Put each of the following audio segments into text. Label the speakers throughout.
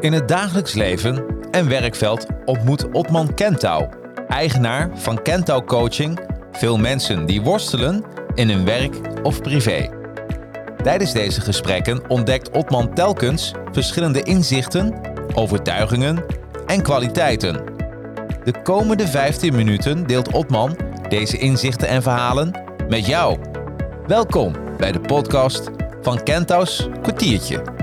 Speaker 1: In het dagelijks leven en werkveld ontmoet Otman Kentouw, eigenaar van Kentouw Coaching, veel mensen die worstelen in hun werk of privé. Tijdens deze gesprekken ontdekt Otman telkens verschillende inzichten, overtuigingen en kwaliteiten. De komende 15 minuten deelt Otman deze inzichten en verhalen met jou. Welkom bij de podcast van Kentouws Kwartiertje.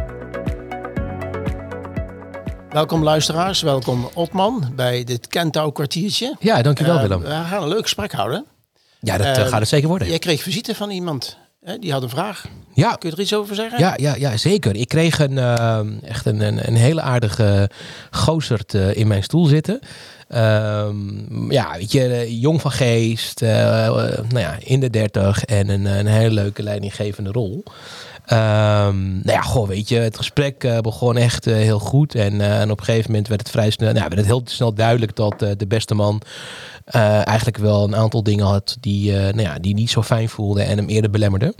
Speaker 2: Welkom luisteraars, welkom Otman bij dit Kentouw kwartiertje.
Speaker 3: Ja, dankjewel
Speaker 2: Uh,
Speaker 3: Willem.
Speaker 2: We gaan een leuk gesprek houden.
Speaker 3: Ja, dat eh,
Speaker 2: Eh,
Speaker 3: gaat het zeker worden.
Speaker 2: Jij kreeg visite van iemand, hè? die had een vraag.
Speaker 3: Ja,
Speaker 2: Kun je er iets over zeggen?
Speaker 3: ja, ja, ja zeker. Ik kreeg een, eh, echt een, een, een hele aardige gozerd eh, in mijn stoel zitten. Ehm, ja, weet je, eh, jong van geest, eh, eh, nou ja, in de dertig en een, een hele leuke leidinggevende rol. Ehm, nou ja, goh, weet je, het gesprek eh, begon echt eh, heel goed. En, eh, en op een gegeven moment werd het vrij snel, nou, werd het heel snel duidelijk dat de beste man eigenlijk wel een aantal dingen had die, nou ja, die niet zo fijn voelde en hem eerder belemmerde.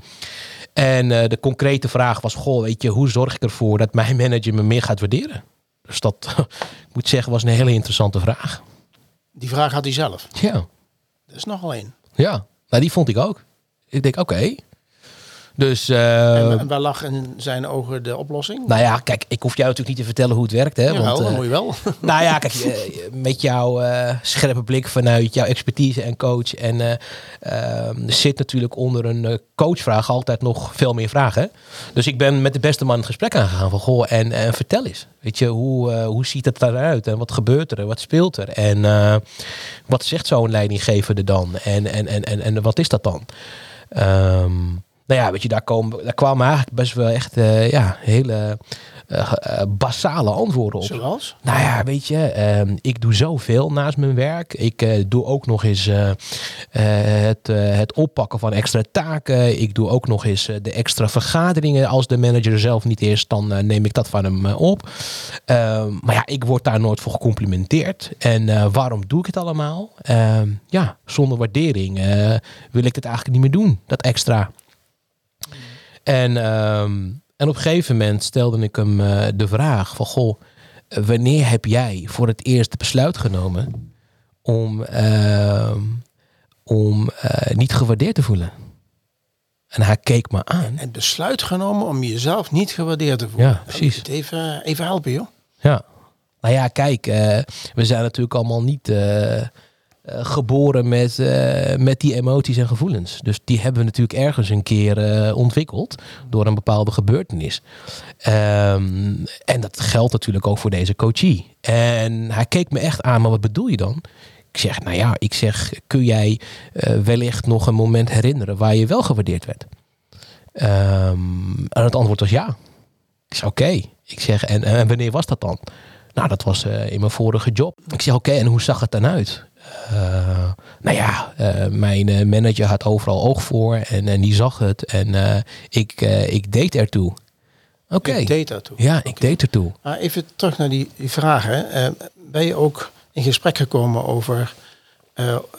Speaker 3: En de concrete vraag was, goh, weet je, hoe zorg ik ervoor dat mijn manager me meer gaat waarderen? Dus dat, ik moet zeggen, was een hele interessante vraag.
Speaker 2: Die vraag had hij zelf.
Speaker 3: Ja,
Speaker 2: Dat is nogal één.
Speaker 3: ja. Nou, die vond ik ook. Ik denk, oké. Dus,
Speaker 2: en,
Speaker 3: eh,
Speaker 2: en waar lag in zijn ogen de oplossing?
Speaker 3: nou ja, kijk, ik hoef jou natuurlijk niet te vertellen hoe het werkt. Hè,
Speaker 2: Jawel,
Speaker 3: want,
Speaker 2: dat
Speaker 3: eh,
Speaker 2: moet je wel.
Speaker 3: Nou ja, kijk, eh, met jouw scherpe blik vanuit jouw expertise en coach. En eh, ehm, zit natuurlijk onder een coachvraag altijd nog veel meer vragen. hè. Dus ik ben met de beste man het gesprek aangegaan van, goh, en, en vertel eens. Weet je, hoe, hoe ziet het eruit? En wat gebeurt er? En wat speelt er? En wat zegt zo'n leidinggevende dan? En, en, en, en, en wat is dat dan? Ehm, nou ja, weet je, daar, komen, daar kwamen eigenlijk best wel echt eh, ja, hele eh, eh, basale antwoorden op.
Speaker 2: Zoals?
Speaker 3: Nou ja, weet je, ehm, ik doe zoveel naast mijn werk. Ik doe ook nog eens het, het oppakken van extra taken. Ik doe ook nog eens de extra vergaderingen. Als de manager er zelf niet is, dan neem ik dat van hem op. Ehm, maar ja, ik word daar nooit voor gecomplimenteerd. En waarom doe ik het allemaal? Ehm, ja, zonder waardering wil ik het eigenlijk niet meer doen, dat extra. En, ehm, en op een gegeven moment stelde ik hem eh, de vraag van... Goh, wanneer heb jij voor het eerst het besluit genomen om, ehm, om eh, niet gewaardeerd te voelen? En hij keek me aan.
Speaker 2: Het besluit genomen om jezelf niet gewaardeerd te voelen.
Speaker 3: Ja, precies.
Speaker 2: Even, even helpen, joh.
Speaker 3: Ja. Nou ja, kijk, eh, we zijn natuurlijk allemaal niet eh, geboren met, eh, met die emoties en gevoelens. Dus die hebben we natuurlijk ergens een keer eh, ontwikkeld door een bepaalde gebeurtenis. Ehm, en dat geldt natuurlijk ook voor deze coachie. En hij keek me echt aan, maar wat bedoel je dan? Ik zeg, nou ja, ik zeg, kun jij wellicht nog een moment herinneren waar je wel gewaardeerd werd? Ehm, en het antwoord was ja. Ik zeg, oké. Ik zeg, en, en wanneer was dat dan? Nou, dat was in mijn vorige job. Ik zeg, oké, en hoe zag het dan uit? Eh, nou ja, eh, mijn eh, manager had overal oog voor en, en die zag het. En ik, ik deed ertoe. Oké.
Speaker 2: Ik deed dat toe.
Speaker 3: Ja, ik deed ertoe.
Speaker 2: Maar even terug naar die, die vragen. Ben je ook in gesprek gekomen over,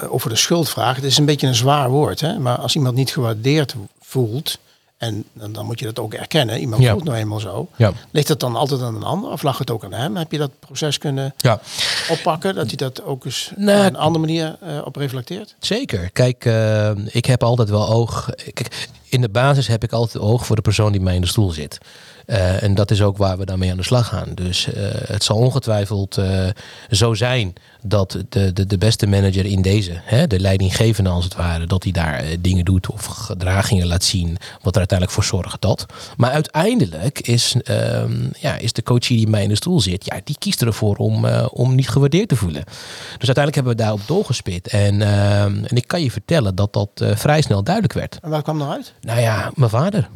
Speaker 2: over de schuldvraag? Het is een beetje een zwaar woord, hè? maar als iemand niet gewaardeerd voelt, en dan, dan moet je dat ook erkennen, iemand
Speaker 3: Ja.
Speaker 2: voelt nou eenmaal zo.
Speaker 3: Ja.
Speaker 2: Ligt het dan altijd aan een ander of lag het ook aan hem? Heb je dat proces kunnen
Speaker 3: Ja,
Speaker 2: oppakken, dat hij dat ook eens
Speaker 3: Nou,
Speaker 2: op een andere manier eh, op reflecteert?
Speaker 3: zeker. Kijk, eh, ik heb altijd wel oog. Kijk, in de basis heb ik altijd oog voor de persoon die mij in de stoel zit. Eh, en dat is ook waar we daarmee aan de slag gaan. Dus eh, het zal ongetwijfeld eh, zo zijn dat de, de, de beste manager in deze, hè, de leidinggevende als het ware, dat hij daar dingen doet of gedragingen laat zien, wat er uiteindelijk voor zorgt dat. Maar uiteindelijk is, ehm, ja, is de coachie die mij in de stoel zit, ja, die kiest ervoor om, om niet gewaardeerd te voelen. Dus uiteindelijk hebben we daarop doorgespit. En, ehm, en ik kan je vertellen dat dat vrij snel duidelijk werd.
Speaker 2: En wat kwam eruit?
Speaker 3: Nou ja, mijn vader.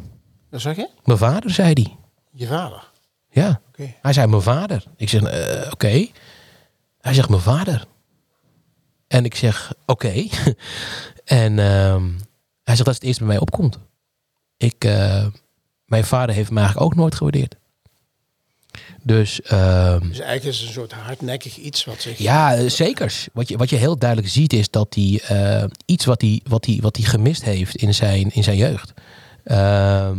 Speaker 2: Dat zeg je?
Speaker 3: Mijn vader, zei hij.
Speaker 2: Je vader.
Speaker 3: Ja.
Speaker 2: Oké.
Speaker 3: Hij zei mijn vader. Ik zeg, eh, oké. Hij zegt mijn vader. En ik zeg, oké. en ehm, hij zegt dat is het eerst bij mij opkomt. Ik, eh, mijn vader heeft me eigenlijk ook nooit gewaardeerd. Dus ehm,
Speaker 2: Dus eigenlijk is het een soort hardnekkig iets wat zich...
Speaker 3: ja, eh, zeker. Wat je, wat je heel duidelijk ziet is dat hij eh, iets wat hij, wat, wat gemist heeft in zijn, in zijn jeugd. ehm,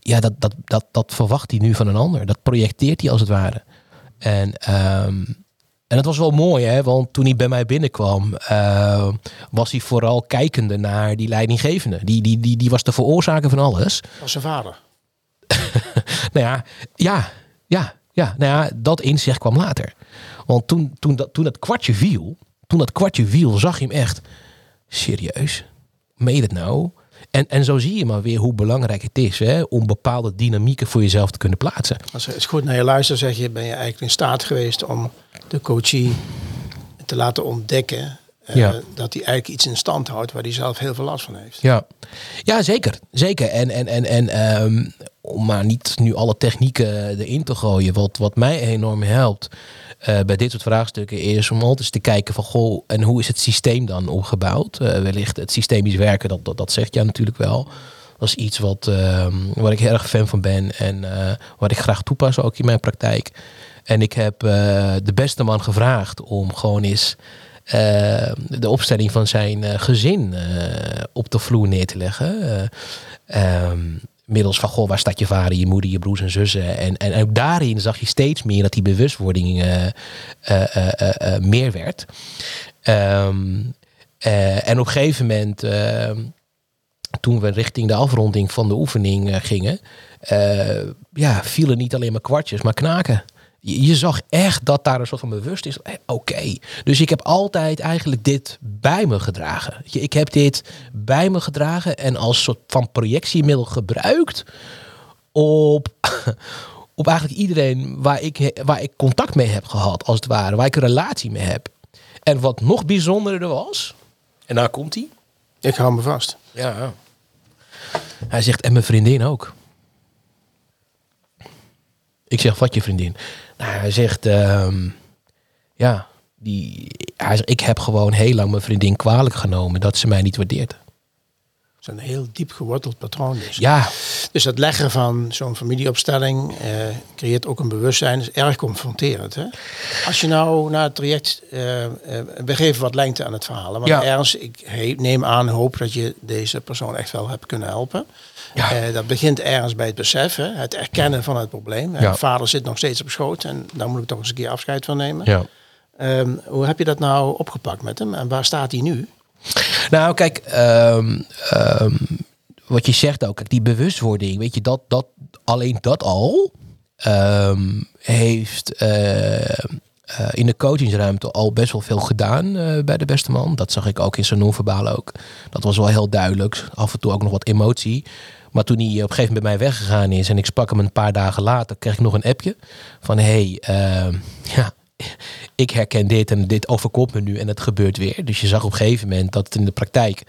Speaker 3: ja, dat, dat, dat, dat verwacht hij nu van een ander. Dat projecteert hij als het ware. En, ehm, en het was wel mooi, hè? want toen hij bij mij binnenkwam, eh, was hij vooral kijkende naar die leidinggevende. Die, die, die, die was de veroorzaker van alles.
Speaker 2: Als zijn vader.
Speaker 3: Nou ja, ja, ja. Nou ja, dat inzicht kwam later. Want toen, toen, dat, toen dat kwartje viel, toen dat kwartje viel, zag je hem echt serieus. Meen je het nou? En, en zo zie je maar weer hoe belangrijk het is hè, om bepaalde dynamieken voor jezelf te kunnen plaatsen.
Speaker 2: Als het goed naar je luistert, zeg je, ben je eigenlijk in staat geweest om de coachie te laten ontdekken eh,
Speaker 3: Ja.
Speaker 2: dat hij eigenlijk iets in stand houdt waar hij zelf heel veel last van heeft.
Speaker 3: Ja, ja zeker. zeker. En, en, en, en ehm, om maar niet nu alle technieken erin te gooien, wat, wat mij enorm helpt eh, bij dit soort vraagstukken is om altijd te kijken van goh, en hoe is het systeem dan opgebouwd? Eh, wellicht het systemisch werken, dat, dat, dat zegt ja natuurlijk wel. Dat is iets wat, ehm, waar ik erg fan van ben en eh, wat ik graag toepas ook in mijn praktijk. En ik heb eh, de beste man gevraagd om gewoon eens eh, de opstelling van zijn eh, gezin eh, op de vloer neer te leggen. Eh, ehm, middels van, goh, waar staat je vader, je moeder, je broers en zussen? En, en ook daarin zag je steeds meer dat die bewustwording eh, eh, eh, meer werd. Ehm, eh, en op een gegeven moment, ehm, toen we richting de afronding van de oefening gingen, ja, vielen niet alleen maar kwartjes, maar knaken. Je, zag echt dat daar een soort van bewust is. eh, Oké, dus ik heb altijd eigenlijk dit bij me gedragen. Ik heb dit bij me gedragen en als soort van projectiemiddel gebruikt op, op eigenlijk iedereen waar ik, waar ik contact mee heb gehad, als het ware, waar ik een relatie mee heb. En wat nog bijzonderder was, en daar komt hij.
Speaker 2: Ik hou me vast.
Speaker 3: Ja. Hij zegt, en mijn vriendin ook. Ik zeg, wat je vriendin? Nou, hij zegt, ehm, ja, die, hij zegt, ik heb gewoon heel lang mijn vriendin kwalijk genomen dat ze mij niet waardeert.
Speaker 2: Is een heel diep geworteld patroon dus.
Speaker 3: Ja,
Speaker 2: Dus het leggen van zo'n familieopstelling eh, creëert ook een bewustzijn. is erg confronterend. Hè? Als je nou na het traject, eh, eh, we geven wat lengte aan het verhaal. Maar
Speaker 3: Ja.
Speaker 2: ergens, ik neem aan, hoop dat je deze persoon echt wel hebt kunnen helpen.
Speaker 3: Ja.
Speaker 2: Eh, dat begint ergens bij het besef, hè? het erkennen van het probleem.
Speaker 3: Ja.
Speaker 2: Vader zit nog steeds op schoot en daar moet ik toch eens een keer afscheid van nemen.
Speaker 3: ja.
Speaker 2: Ehm, hoe heb je dat nou opgepakt met hem en waar staat hij nu?
Speaker 3: Nou, kijk, ehm, wat je zegt ook, die bewustwording, weet je, dat, dat alleen dat al ehm, heeft eh, eh, in de coachingsruimte al best wel veel gedaan eh, bij de beste man. Dat zag ik ook in zijn non-verbaal ook. Dat was wel heel duidelijk. Af en toe ook nog wat emotie. Maar toen hij op een gegeven moment bij mij weggegaan is en ik sprak hem een paar dagen later, kreeg ik nog een appje van hey, ja, ik herken dit en dit overkomt me nu en het gebeurt weer. Dus je zag op een gegeven moment dat het in de praktijk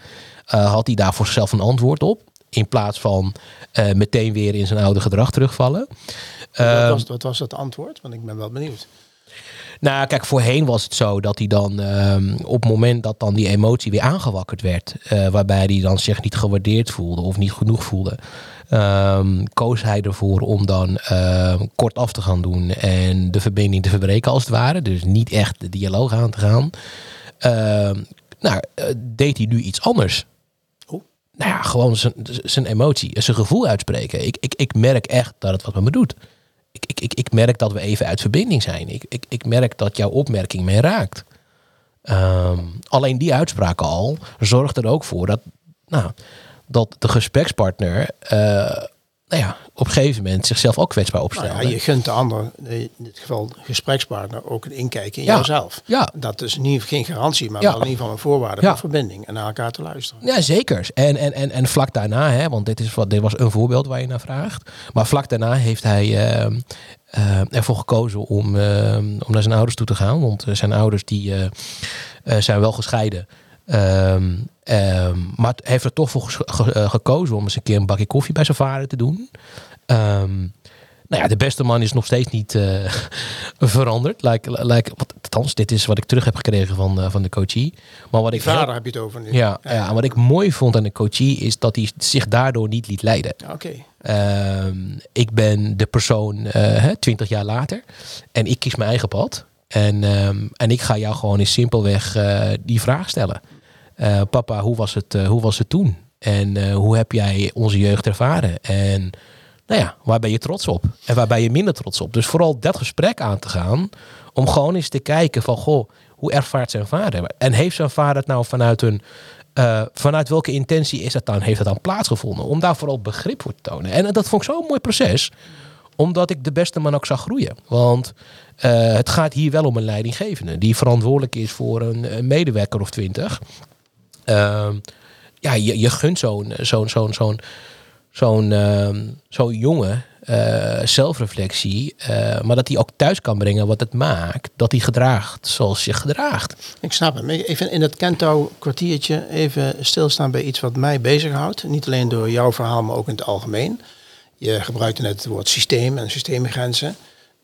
Speaker 3: eh, had hij daar voor zichzelf een antwoord op. In plaats van eh, meteen weer in zijn oude gedrag terugvallen.
Speaker 2: wat,
Speaker 3: Ehm,
Speaker 2: was, wat was het antwoord? Want ik ben wel benieuwd.
Speaker 3: Nou, kijk, voorheen was het zo dat hij dan ehm, op het moment dat dan die emotie weer aangewakkerd werd, eh, waarbij hij dan zich niet gewaardeerd voelde of niet genoeg voelde, ehm, koos hij ervoor om dan ehm, kort af te gaan doen en de verbinding te verbreken als het ware. Dus niet echt de dialoog aan te gaan. Nou, eh, deed hij nu iets anders. Nou ja, gewoon zijn, zijn emotie, zijn gevoel uitspreken. Ik, ik, ik merk echt dat het wat met me doet. Ik, ik, ik, ik merk dat we even uit verbinding zijn. Ik, ik, ik merk dat jouw opmerking mij raakt. Ehm, alleen die uitspraak al zorgt er ook voor dat, nou, dat de gesprekspartner eh, nou ja, op een gegeven moment zichzelf ook kwetsbaar
Speaker 2: Nou
Speaker 3: opstelt.
Speaker 2: ja, je gunt de ander, in dit geval de gesprekspartner, ook een inkijken in
Speaker 3: Ja.
Speaker 2: jouzelf.
Speaker 3: Ja.
Speaker 2: Dat is niet, geen garantie, maar
Speaker 3: Ja.
Speaker 2: wel in ieder geval een voorwaarde
Speaker 3: Ja.
Speaker 2: voor verbinding en naar elkaar te luisteren.
Speaker 3: Ja, zeker. En, en, en, en vlak daarna, hè, want dit, is wat, dit was een voorbeeld waar je naar vraagt. Maar vlak daarna heeft hij ehm, eh, ervoor gekozen om, ehm, om naar zijn ouders toe te gaan. Want eh, zijn ouders die, eh, eh, zijn wel gescheiden. Ehm, ehm, maar hij heeft er toch voor eh, gekozen om eens een keer een bakje koffie bij zijn vader te doen. Ehm, nou ja, de beste man is nog steeds niet eh, veranderd. Like, like, wat, althans, dit is wat ik terug heb gekregen van, eh, van de coachie. Maar wat ik
Speaker 2: vader heb je het over nu.
Speaker 3: ja, ja, en wat ik mooi vond aan de coachie is dat hij zich daardoor niet liet leiden.
Speaker 2: Oké.
Speaker 3: Ik ben de persoon twintig jaar later en ik kies mijn eigen pad. En, en ik ga jou gewoon eens simpelweg die vraag stellen. Eh, papa, hoe was, het, eh, hoe was het toen? En eh, hoe heb jij onze jeugd ervaren? En nou ja, waar ben je trots op? En waar ben je minder trots op? Dus vooral dat gesprek aan te gaan. Om gewoon eens te kijken van, goh, hoe ervaart zijn vader? En heeft zijn vader het nou vanuit een... Vanuit welke intentie is dat dan, heeft dat dan plaatsgevonden? Om daar vooral begrip voor te tonen. En dat vond ik zo'n mooi proces. Omdat ik de beste man ook zag groeien. Want het gaat hier wel om een leidinggevende. Die verantwoordelijk is voor een medewerker of twintig. Uh, ja, je, je gunt zo'n zo'n zo'n zo'n zo'n zo'n jongen uh, zelfreflectie, uh, maar dat hij ook thuis kan brengen wat het maakt, dat hij gedraagt zoals je gedraagt.
Speaker 2: Ik snap hem. Even in het Kentouw kwartiertje even stilstaan bij iets wat mij bezighoudt. Niet alleen door jouw verhaal, maar ook in het algemeen. Je gebruikte net het woord systeem en systeemgrenzen.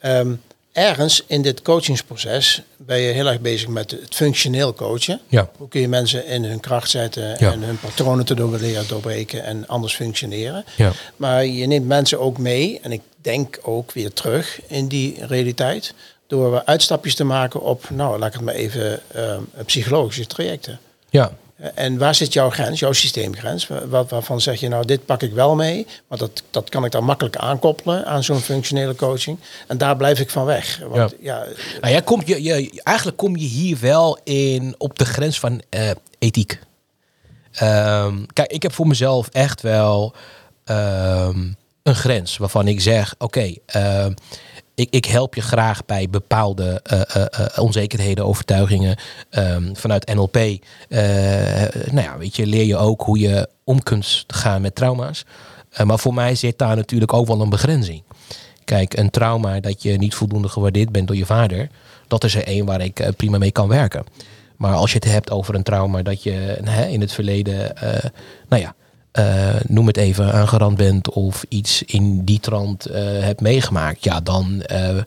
Speaker 2: Um, ergens in dit coachingsproces ben je heel erg bezig met het functioneel coachen.
Speaker 3: Ja.
Speaker 2: Hoe kun je mensen in hun kracht zetten en hun patronen te leren doorbreken en anders functioneren.
Speaker 3: Ja.
Speaker 2: Maar je neemt mensen ook mee, en ik denk ook weer terug in die realiteit, door uitstapjes te maken op, nou laat ik het maar even, uh, psychologische trajecten.
Speaker 3: Ja.
Speaker 2: En waar zit jouw grens, jouw systeemgrens? Wat, waarvan zeg je nou, dit pak ik wel mee, want dat, dat kan ik dan makkelijk aankoppelen aan zo'n functionele coaching. En daar blijf ik van weg. Want, ja.
Speaker 3: nou, jij komt, je, je, eigenlijk kom je hier wel in op de grens van uh, ethiek. Um, kijk, ik heb voor mezelf echt wel um, een grens waarvan ik zeg, oké, okay, uh, ik, ik, help je graag bij bepaalde uh, uh, onzekerheden, overtuigingen um, vanuit NLP. nou ja, weet je, leer je ook hoe je om kunt gaan met trauma's. maar voor mij zit daar natuurlijk ook wel een begrenzing. Kijk, een trauma dat je niet voldoende gewaardeerd bent door je vader, dat is er één waar ik prima mee kan werken. Maar als je het hebt over een trauma dat je in het verleden, nou ja, uh, noem het even, aangerand bent of iets in die trant uh, hebt meegemaakt, ja, dan uh,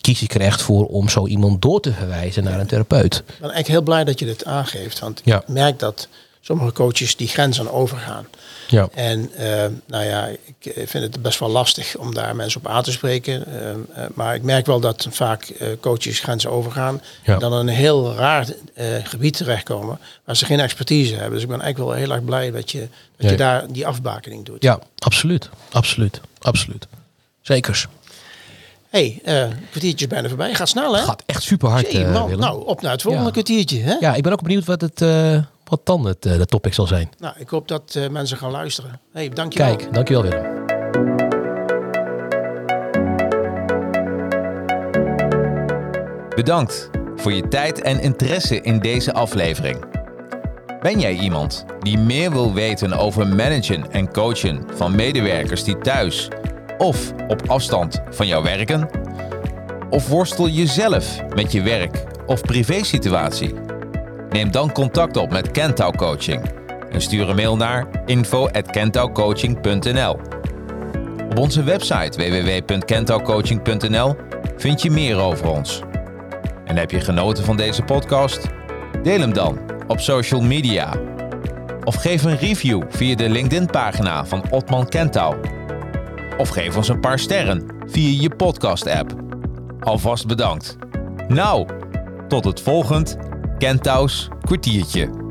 Speaker 3: kies ik er echt voor om zo iemand door te verwijzen naar een therapeut. Ik
Speaker 2: ben eigenlijk heel blij dat je dit aangeeft, want ja. ik merk dat sommige coaches die grens aan overgaan.
Speaker 3: Ja.
Speaker 2: En uh, nou ja, ik vind het best wel lastig om daar mensen op aan te spreken. Uh, uh, maar ik merk wel dat vaak coaches grenzen overgaan.
Speaker 3: Ja.
Speaker 2: En dan een heel raar gebied terechtkomen waar ze geen expertise hebben. Dus ik ben eigenlijk wel heel erg blij dat je, dat je daar die afbakening doet.
Speaker 3: Ja, absoluut. Absoluut. Absoluut. Zekers.
Speaker 2: hey, uh, kwartiertje is bijna voorbij. Gaat snel hè?
Speaker 3: Gaat echt super hard.
Speaker 2: Jee, man, nou, op naar het volgende
Speaker 3: Ja.
Speaker 2: kwartiertje. Hè?
Speaker 3: Ja, ik ben ook benieuwd wat, het, uh, wat dan het uh, de topic zal zijn.
Speaker 2: Nou, ik hoop dat uh, mensen gaan luisteren. hey, dankjewel.
Speaker 3: Kijk, dankjewel Willem.
Speaker 1: Bedankt voor je tijd en interesse in deze aflevering. Ben jij iemand die meer wil weten over managen en coachen van medewerkers die thuis of op afstand van jou werken? Of worstel je zelf met je werk of privésituatie? Neem dan contact op met Kentau Coaching en stuur een mail naar info@kentaucoaching.nl. Op onze website www.kentaucoaching.nl vind je meer over ons. En heb je genoten van deze podcast? Deel hem dan op social media. Of geef een review via de LinkedIn-pagina van Otman Kentau. Of geef ons een paar sterren via je podcast-app. Alvast bedankt. Nou, tot het volgend Kentau's kwartiertje.